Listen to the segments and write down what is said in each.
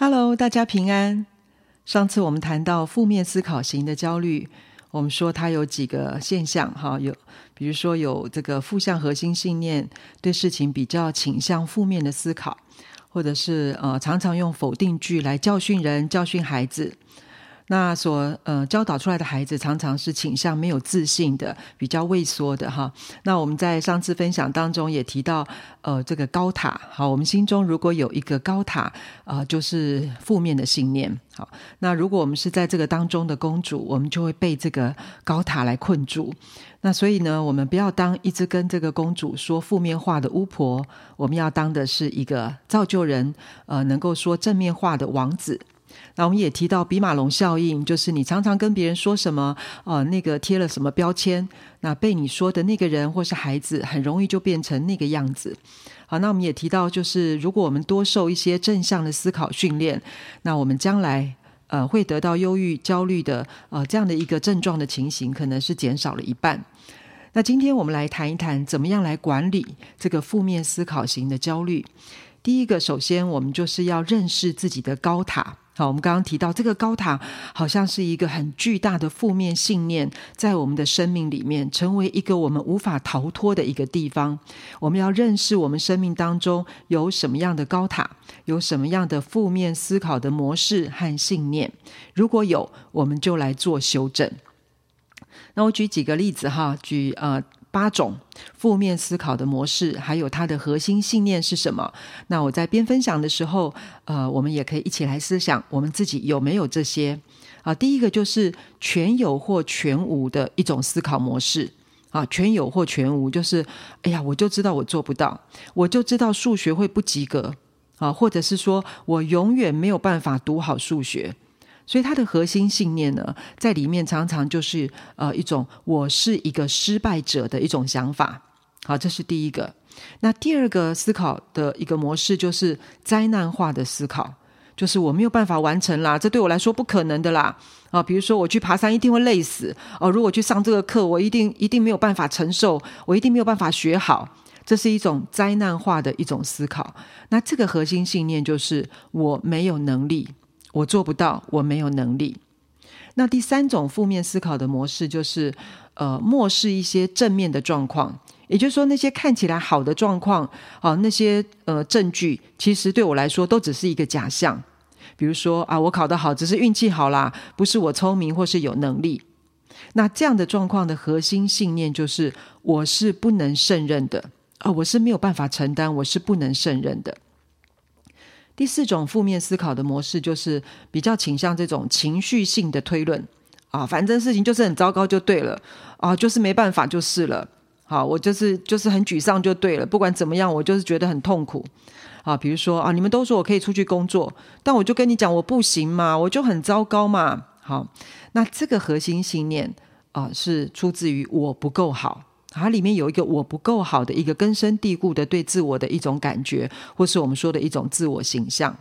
Hello，大家平安。上次我们谈到负面思考型的焦虑，我们说它有几个现象，哈，有比如说有这个负向核心信念，对事情比较倾向负面的思考，或者是呃常常用否定句来教训人、教训孩子。那所呃教导出来的孩子常常是倾向没有自信的，比较畏缩的哈。那我们在上次分享当中也提到，呃，这个高塔，好，我们心中如果有一个高塔，啊、呃，就是负面的信念。好，那如果我们是在这个当中的公主，我们就会被这个高塔来困住。那所以呢，我们不要当一直跟这个公主说负面话的巫婆，我们要当的是一个造就人，呃，能够说正面话的王子。那我们也提到比马龙效应，就是你常常跟别人说什么，呃，那个贴了什么标签，那被你说的那个人或是孩子，很容易就变成那个样子。好，那我们也提到，就是如果我们多受一些正向的思考训练，那我们将来呃会得到忧郁、焦虑的呃这样的一个症状的情形，可能是减少了一半。那今天我们来谈一谈，怎么样来管理这个负面思考型的焦虑。第一个，首先我们就是要认识自己的高塔。好，我们刚刚提到这个高塔，好像是一个很巨大的负面信念，在我们的生命里面，成为一个我们无法逃脱的一个地方。我们要认识我们生命当中有什么样的高塔，有什么样的负面思考的模式和信念。如果有，我们就来做修正。那我举几个例子哈，举呃。八种负面思考的模式，还有它的核心信念是什么？那我在边分享的时候，呃，我们也可以一起来思想，我们自己有没有这些？啊，第一个就是全有或全无的一种思考模式。啊，全有或全无，就是哎呀，我就知道我做不到，我就知道数学会不及格，啊，或者是说我永远没有办法读好数学。所以它的核心信念呢，在里面常常就是呃一种我是一个失败者的一种想法。好，这是第一个。那第二个思考的一个模式就是灾难化的思考，就是我没有办法完成啦，这对我来说不可能的啦。啊，比如说我去爬山一定会累死哦，如果去上这个课，我一定一定没有办法承受，我一定没有办法学好。这是一种灾难化的一种思考。那这个核心信念就是我没有能力。我做不到，我没有能力。那第三种负面思考的模式就是，呃，漠视一些正面的状况，也就是说，那些看起来好的状况，啊、那些呃证据，其实对我来说都只是一个假象。比如说啊，我考得好，只是运气好啦，不是我聪明或是有能力。那这样的状况的核心信念就是，我是不能胜任的啊、呃，我是没有办法承担，我是不能胜任的。第四种负面思考的模式，就是比较倾向这种情绪性的推论啊，反正事情就是很糟糕就对了啊，就是没办法就是了。好，我就是就是很沮丧就对了，不管怎么样，我就是觉得很痛苦啊。比如说啊，你们都说我可以出去工作，但我就跟你讲我不行嘛，我就很糟糕嘛。好，那这个核心信念啊，是出自于我不够好。它里面有一个我不够好的一个根深蒂固的对自我的一种感觉，或是我们说的一种自我形象。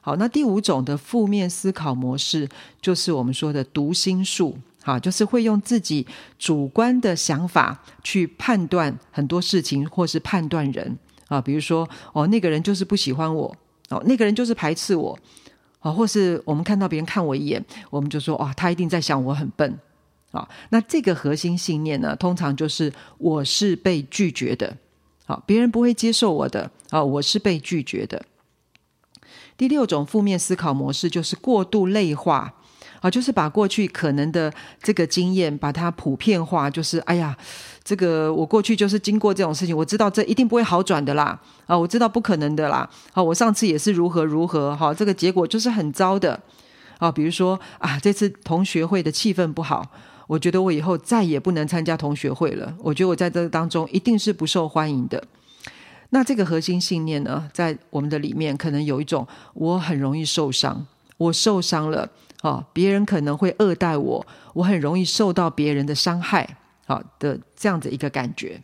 好，那第五种的负面思考模式，就是我们说的读心术。好，就是会用自己主观的想法去判断很多事情，或是判断人啊。比如说，哦，那个人就是不喜欢我，哦，那个人就是排斥我，啊，或是我们看到别人看我一眼，我们就说，哦，他一定在想我很笨。啊，那这个核心信念呢，通常就是我是被拒绝的，好，别人不会接受我的，啊，我是被拒绝的。第六种负面思考模式就是过度类化，啊，就是把过去可能的这个经验把它普遍化，就是哎呀，这个我过去就是经过这种事情，我知道这一定不会好转的啦，啊，我知道不可能的啦，啊，我上次也是如何如何，哈，这个结果就是很糟的，啊，比如说啊，这次同学会的气氛不好。我觉得我以后再也不能参加同学会了。我觉得我在这当中一定是不受欢迎的。那这个核心信念呢，在我们的里面可能有一种我很容易受伤，我受伤了啊，别人可能会恶待我，我很容易受到别人的伤害，好的这样的一个感觉。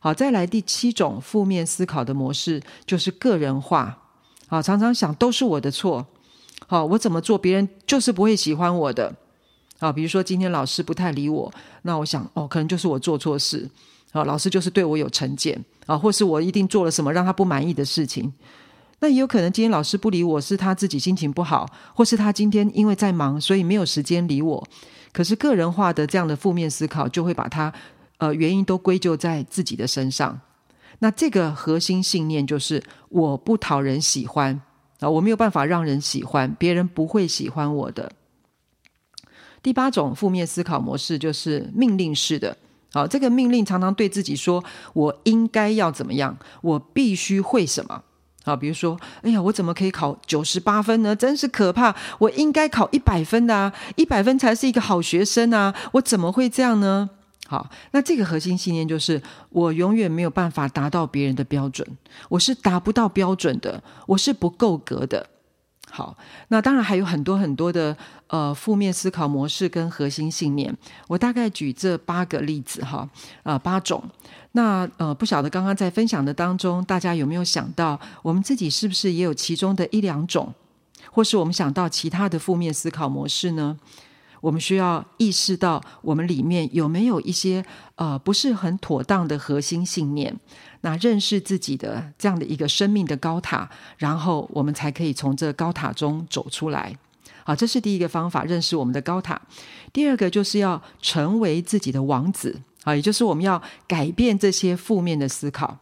好，再来第七种负面思考的模式就是个人化，啊，常常想都是我的错，好，我怎么做别人就是不会喜欢我的。啊，比如说今天老师不太理我，那我想哦，可能就是我做错事，啊，老师就是对我有成见，啊，或是我一定做了什么让他不满意的事情。那也有可能今天老师不理我是他自己心情不好，或是他今天因为在忙，所以没有时间理我。可是个人化的这样的负面思考，就会把它呃原因都归咎在自己的身上。那这个核心信念就是我不讨人喜欢啊，我没有办法让人喜欢，别人不会喜欢我的。第八种负面思考模式就是命令式的，好，这个命令常常对自己说：“我应该要怎么样？我必须会什么？”好，比如说：“哎呀，我怎么可以考九十八分呢？真是可怕！我应该考一百分的啊，一百分才是一个好学生啊，我怎么会这样呢？”好，那这个核心信念就是我永远没有办法达到别人的标准，我是达不到标准的，我是不够格的。好，那当然还有很多很多的呃负面思考模式跟核心信念，我大概举这八个例子哈，呃八种。那呃不晓得刚刚在分享的当中，大家有没有想到我们自己是不是也有其中的一两种，或是我们想到其他的负面思考模式呢？我们需要意识到，我们里面有没有一些呃不是很妥当的核心信念？那认识自己的这样的一个生命的高塔，然后我们才可以从这高塔中走出来。好，这是第一个方法，认识我们的高塔。第二个就是要成为自己的王子啊，也就是我们要改变这些负面的思考。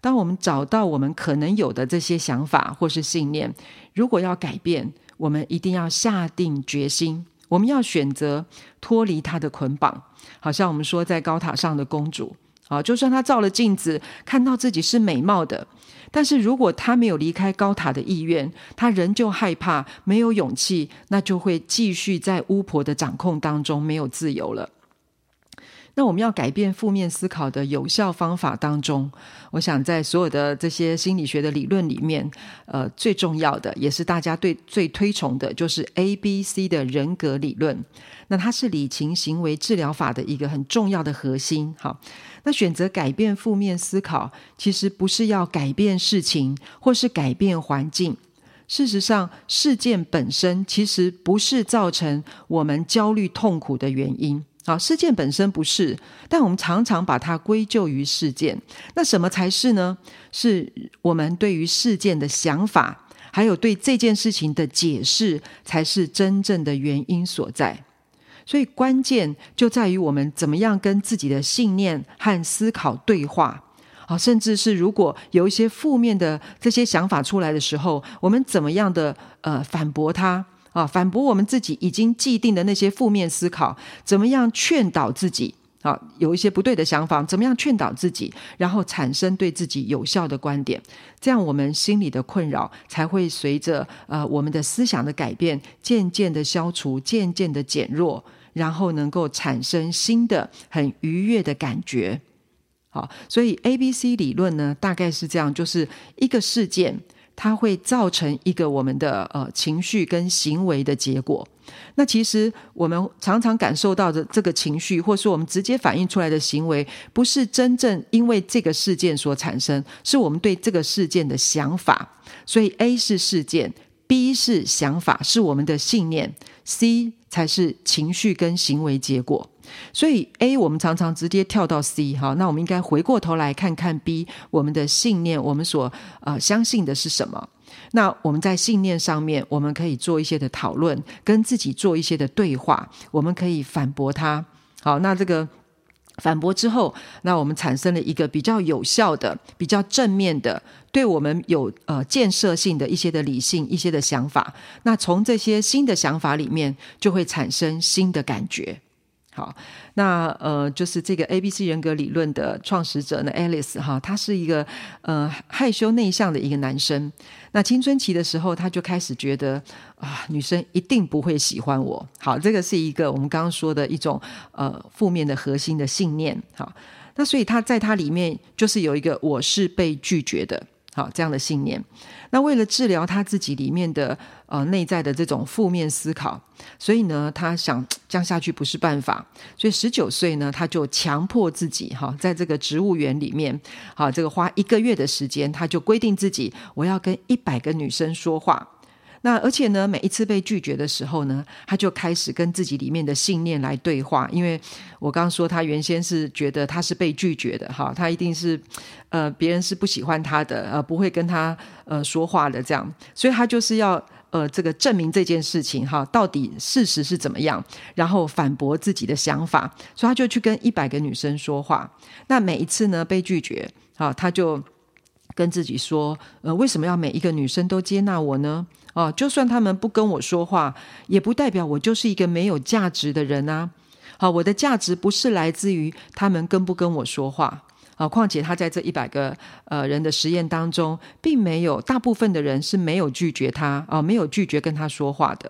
当我们找到我们可能有的这些想法或是信念，如果要改变，我们一定要下定决心。我们要选择脱离他的捆绑，好像我们说在高塔上的公主啊，就算她照了镜子，看到自己是美貌的，但是如果她没有离开高塔的意愿，她仍旧害怕，没有勇气，那就会继续在巫婆的掌控当中没有自由了。那我们要改变负面思考的有效方法当中，我想在所有的这些心理学的理论里面，呃，最重要的也是大家对最推崇的，就是 ABC 的人格理论。那它是理情行为治疗法的一个很重要的核心。好，那选择改变负面思考，其实不是要改变事情，或是改变环境。事实上，事件本身其实不是造成我们焦虑痛苦的原因。好，事件本身不是，但我们常常把它归咎于事件。那什么才是呢？是我们对于事件的想法，还有对这件事情的解释，才是真正的原因所在。所以关键就在于我们怎么样跟自己的信念和思考对话。好，甚至是如果有一些负面的这些想法出来的时候，我们怎么样的呃反驳它。啊，反驳我们自己已经既定的那些负面思考，怎么样劝导自己？啊，有一些不对的想法，怎么样劝导自己，然后产生对自己有效的观点，这样我们心里的困扰才会随着呃我们的思想的改变，渐渐的消除，渐渐的减弱，然后能够产生新的很愉悦的感觉。好，所以 ABC 理论呢，大概是这样，就是一个事件。它会造成一个我们的呃情绪跟行为的结果。那其实我们常常感受到的这个情绪，或是我们直接反映出来的行为，不是真正因为这个事件所产生，是我们对这个事件的想法。所以 A 是事件，B 是想法，是我们的信念，C 才是情绪跟行为结果。所以 A 我们常常直接跳到 C 哈，那我们应该回过头来看看 B，我们的信念，我们所呃相信的是什么？那我们在信念上面，我们可以做一些的讨论，跟自己做一些的对话，我们可以反驳他。好，那这个反驳之后，那我们产生了一个比较有效的、比较正面的，对我们有呃建设性的一些的理性、一些的想法。那从这些新的想法里面，就会产生新的感觉。好，那呃，就是这个 ABC 人格理论的创始者呢，Alice 哈，他是一个呃害羞内向的一个男生。那青春期的时候，他就开始觉得啊，女生一定不会喜欢我。好，这个是一个我们刚刚说的一种呃负面的核心的信念。好，那所以他在他里面就是有一个我是被拒绝的。好，这样的信念。那为了治疗他自己里面的呃内在的这种负面思考，所以呢，他想这样下去不是办法。所以十九岁呢，他就强迫自己哈，在这个植物园里面，好，这个花一个月的时间，他就规定自己我要跟一百个女生说话。那而且呢，每一次被拒绝的时候呢，他就开始跟自己里面的信念来对话。因为我刚刚说他原先是觉得他是被拒绝的哈，他一定是呃别人是不喜欢他的，呃不会跟他呃说话的这样，所以他就是要呃这个证明这件事情哈，到底事实是怎么样，然后反驳自己的想法，所以他就去跟一百个女生说话。那每一次呢被拒绝，好他就跟自己说，呃为什么要每一个女生都接纳我呢？哦，就算他们不跟我说话，也不代表我就是一个没有价值的人啊！好，我的价值不是来自于他们跟不跟我说话。啊，况且他在这一百个呃人的实验当中，并没有大部分的人是没有拒绝他啊，没有拒绝跟他说话的。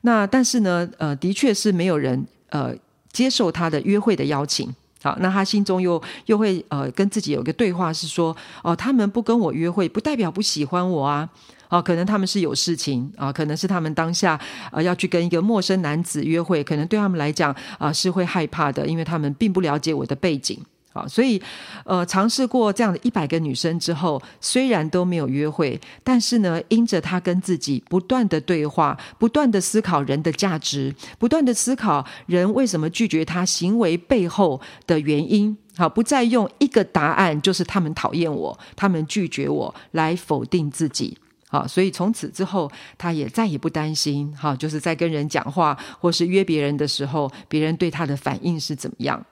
那但是呢，呃，的确是没有人呃接受他的约会的邀请。好，那他心中又又会呃跟自己有一个对话，是说哦，他们不跟我约会，不代表不喜欢我啊。哦，可能他们是有事情啊，可能是他们当下呃要去跟一个陌生男子约会，可能对他们来讲啊是会害怕的，因为他们并不了解我的背景啊，所以呃尝试过这样的一百个女生之后，虽然都没有约会，但是呢，因着他跟自己不断的对话，不断的思考人的价值，不断的思考人为什么拒绝他行为背后的原因，好，不再用一个答案就是他们讨厌我，他们拒绝我来否定自己。好，所以从此之后，他也再也不担心，哈，就是在跟人讲话或是约别人的时候，别人对他的反应是怎么样。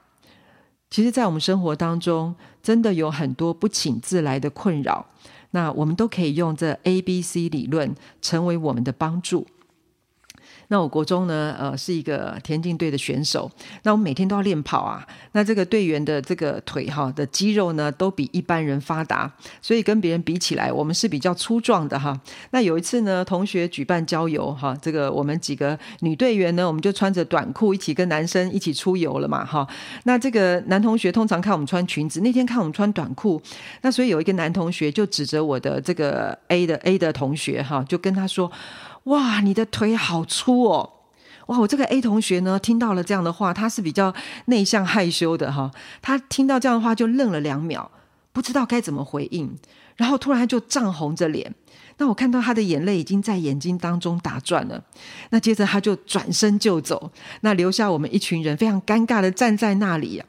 其实，在我们生活当中，真的有很多不请自来的困扰，那我们都可以用这 A、B、C 理论成为我们的帮助。那我国中呢，呃，是一个田径队的选手。那我们每天都要练跑啊。那这个队员的这个腿哈的肌肉呢，都比一般人发达，所以跟别人比起来，我们是比较粗壮的哈。那有一次呢，同学举办郊游哈，这个我们几个女队员呢，我们就穿着短裤一起跟男生一起出游了嘛哈。那这个男同学通常看我们穿裙子，那天看我们穿短裤，那所以有一个男同学就指着我的这个 A 的 A 的同学哈，就跟他说。哇，你的腿好粗哦！哇，我这个 A 同学呢，听到了这样的话，他是比较内向害羞的哈。他听到这样的话就愣了两秒，不知道该怎么回应，然后突然就涨红着脸。那我看到他的眼泪已经在眼睛当中打转了。那接着他就转身就走，那留下我们一群人非常尴尬的站在那里。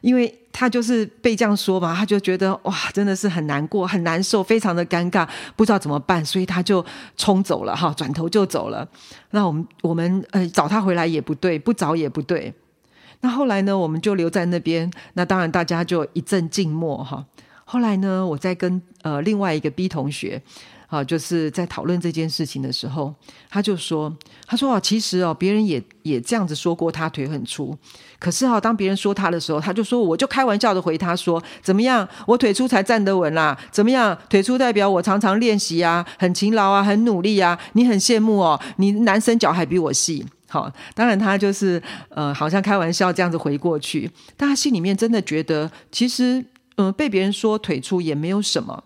因为他就是被这样说嘛，他就觉得哇，真的是很难过、很难受，非常的尴尬，不知道怎么办，所以他就冲走了哈，转头就走了。那我们我们呃找他回来也不对，不找也不对。那后来呢，我们就留在那边。那当然大家就一阵静默哈。后来呢，我在跟呃另外一个 B 同学。好，就是在讨论这件事情的时候，他就说：“他说啊，其实哦，别人也也这样子说过，他腿很粗。可是啊，当别人说他的时候，他就说，我就开玩笑的回他说，怎么样，我腿粗才站得稳啦？怎么样，腿粗代表我常常练习啊，很勤劳啊，很努力啊。你很羡慕哦，你男生脚还比我细。好，当然他就是呃，好像开玩笑这样子回过去，但他心里面真的觉得，其实嗯、被别人说腿粗也没有什么。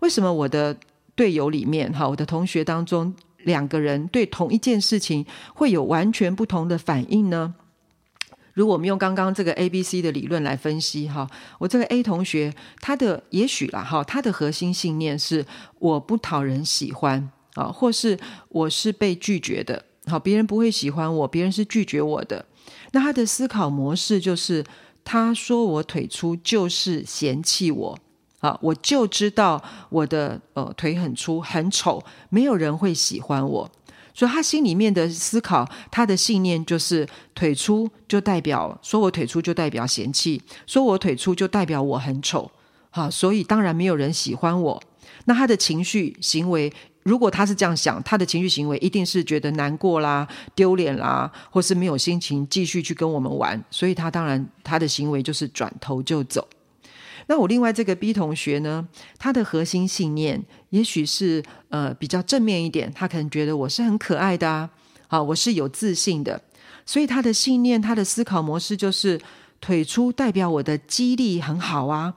为什么我的？队友里面，哈，我的同学当中，两个人对同一件事情会有完全不同的反应呢？如果我们用刚刚这个 A、B、C 的理论来分析，哈，我这个 A 同学，他的也许啦，哈，他的核心信念是我不讨人喜欢啊，或是我是被拒绝的，好，别人不会喜欢我，别人是拒绝我的。那他的思考模式就是，他说我腿粗就是嫌弃我。啊，我就知道我的呃腿很粗很丑，没有人会喜欢我，所以他心里面的思考，他的信念就是腿粗就代表说我腿粗就代表嫌弃，说我腿粗就代表我很丑，好，所以当然没有人喜欢我。那他的情绪行为，如果他是这样想，他的情绪行为一定是觉得难过啦、丢脸啦，或是没有心情继续去跟我们玩，所以他当然他的行为就是转头就走。那我另外这个 B 同学呢，他的核心信念也许是呃比较正面一点，他可能觉得我是很可爱的啊，啊，我是有自信的，所以他的信念，他的思考模式就是腿粗代表我的肌力很好啊，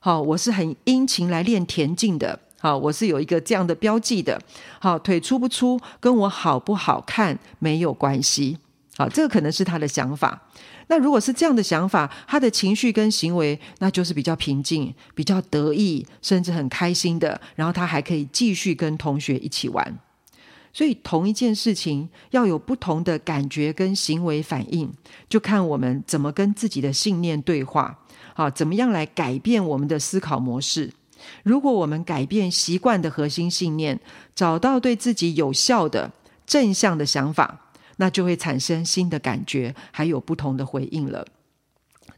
好，我是很殷勤来练田径的，好，我是有一个这样的标记的，好，腿粗不粗跟我好不好看没有关系，好，这个可能是他的想法。那如果是这样的想法，他的情绪跟行为，那就是比较平静、比较得意，甚至很开心的。然后他还可以继续跟同学一起玩。所以同一件事情要有不同的感觉跟行为反应，就看我们怎么跟自己的信念对话，啊，怎么样来改变我们的思考模式。如果我们改变习惯的核心信念，找到对自己有效的正向的想法，那就会产生新的感觉，还有不同的回应了。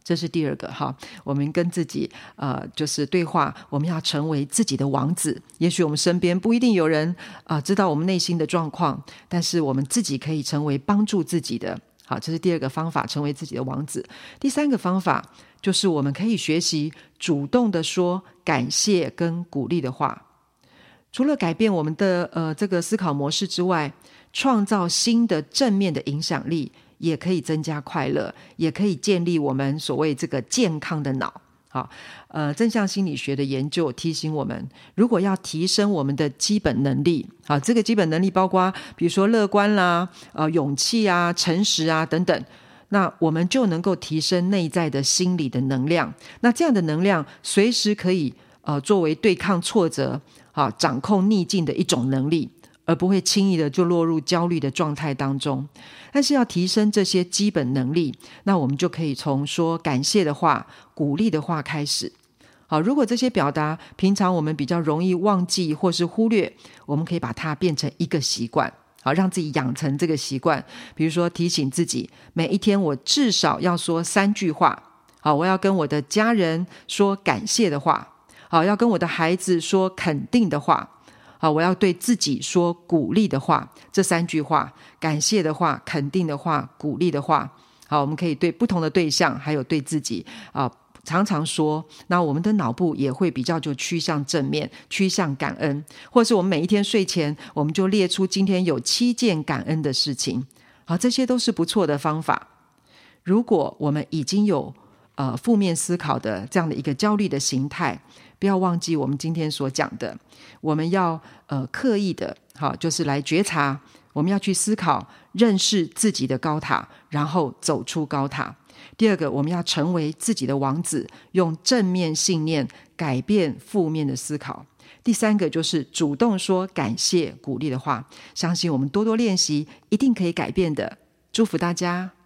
这是第二个哈，我们跟自己呃就是对话，我们要成为自己的王子。也许我们身边不一定有人啊、知道我们内心的状况，但是我们自己可以成为帮助自己的。好，这是第二个方法，成为自己的王子。第三个方法就是我们可以学习主动的说感谢跟鼓励的话。除了改变我们的呃这个思考模式之外，创造新的正面的影响力。也可以增加快乐，也可以建立我们所谓这个健康的脑。好，呃，正向心理学的研究提醒我们，如果要提升我们的基本能力，好，这个基本能力包括比如说乐观啦、呃，勇气啊、诚实啊等等，那我们就能够提升内在的心理的能量。那这样的能量随时可以呃作为对抗挫折、啊掌控逆境的一种能力。而不会轻易的就落入焦虑的状态当中。但是要提升这些基本能力，那我们就可以从说感谢的话、鼓励的话开始。好，如果这些表达平常我们比较容易忘记或是忽略，我们可以把它变成一个习惯，好，让自己养成这个习惯。比如说提醒自己，每一天我至少要说三句话。好，我要跟我的家人说感谢的话。好，要跟我的孩子说肯定的话。好，我要对自己说鼓励的话，这三句话：感谢的话、肯定的话、鼓励的话。好，我们可以对不同的对象，还有对自己啊，常常说。那我们的脑部也会比较就趋向正面，趋向感恩，或是我们每一天睡前，我们就列出今天有七件感恩的事情。好，这些都是不错的方法。如果我们已经有呃负面思考的这样的一个焦虑的形态。不要忘记我们今天所讲的，我们要呃刻意的，好，就是来觉察，我们要去思考，认识自己的高塔，然后走出高塔。第二个，我们要成为自己的王子，用正面信念改变负面的思考。第三个，就是主动说感谢、鼓励的话，相信我们多多练习，一定可以改变的。祝福大家。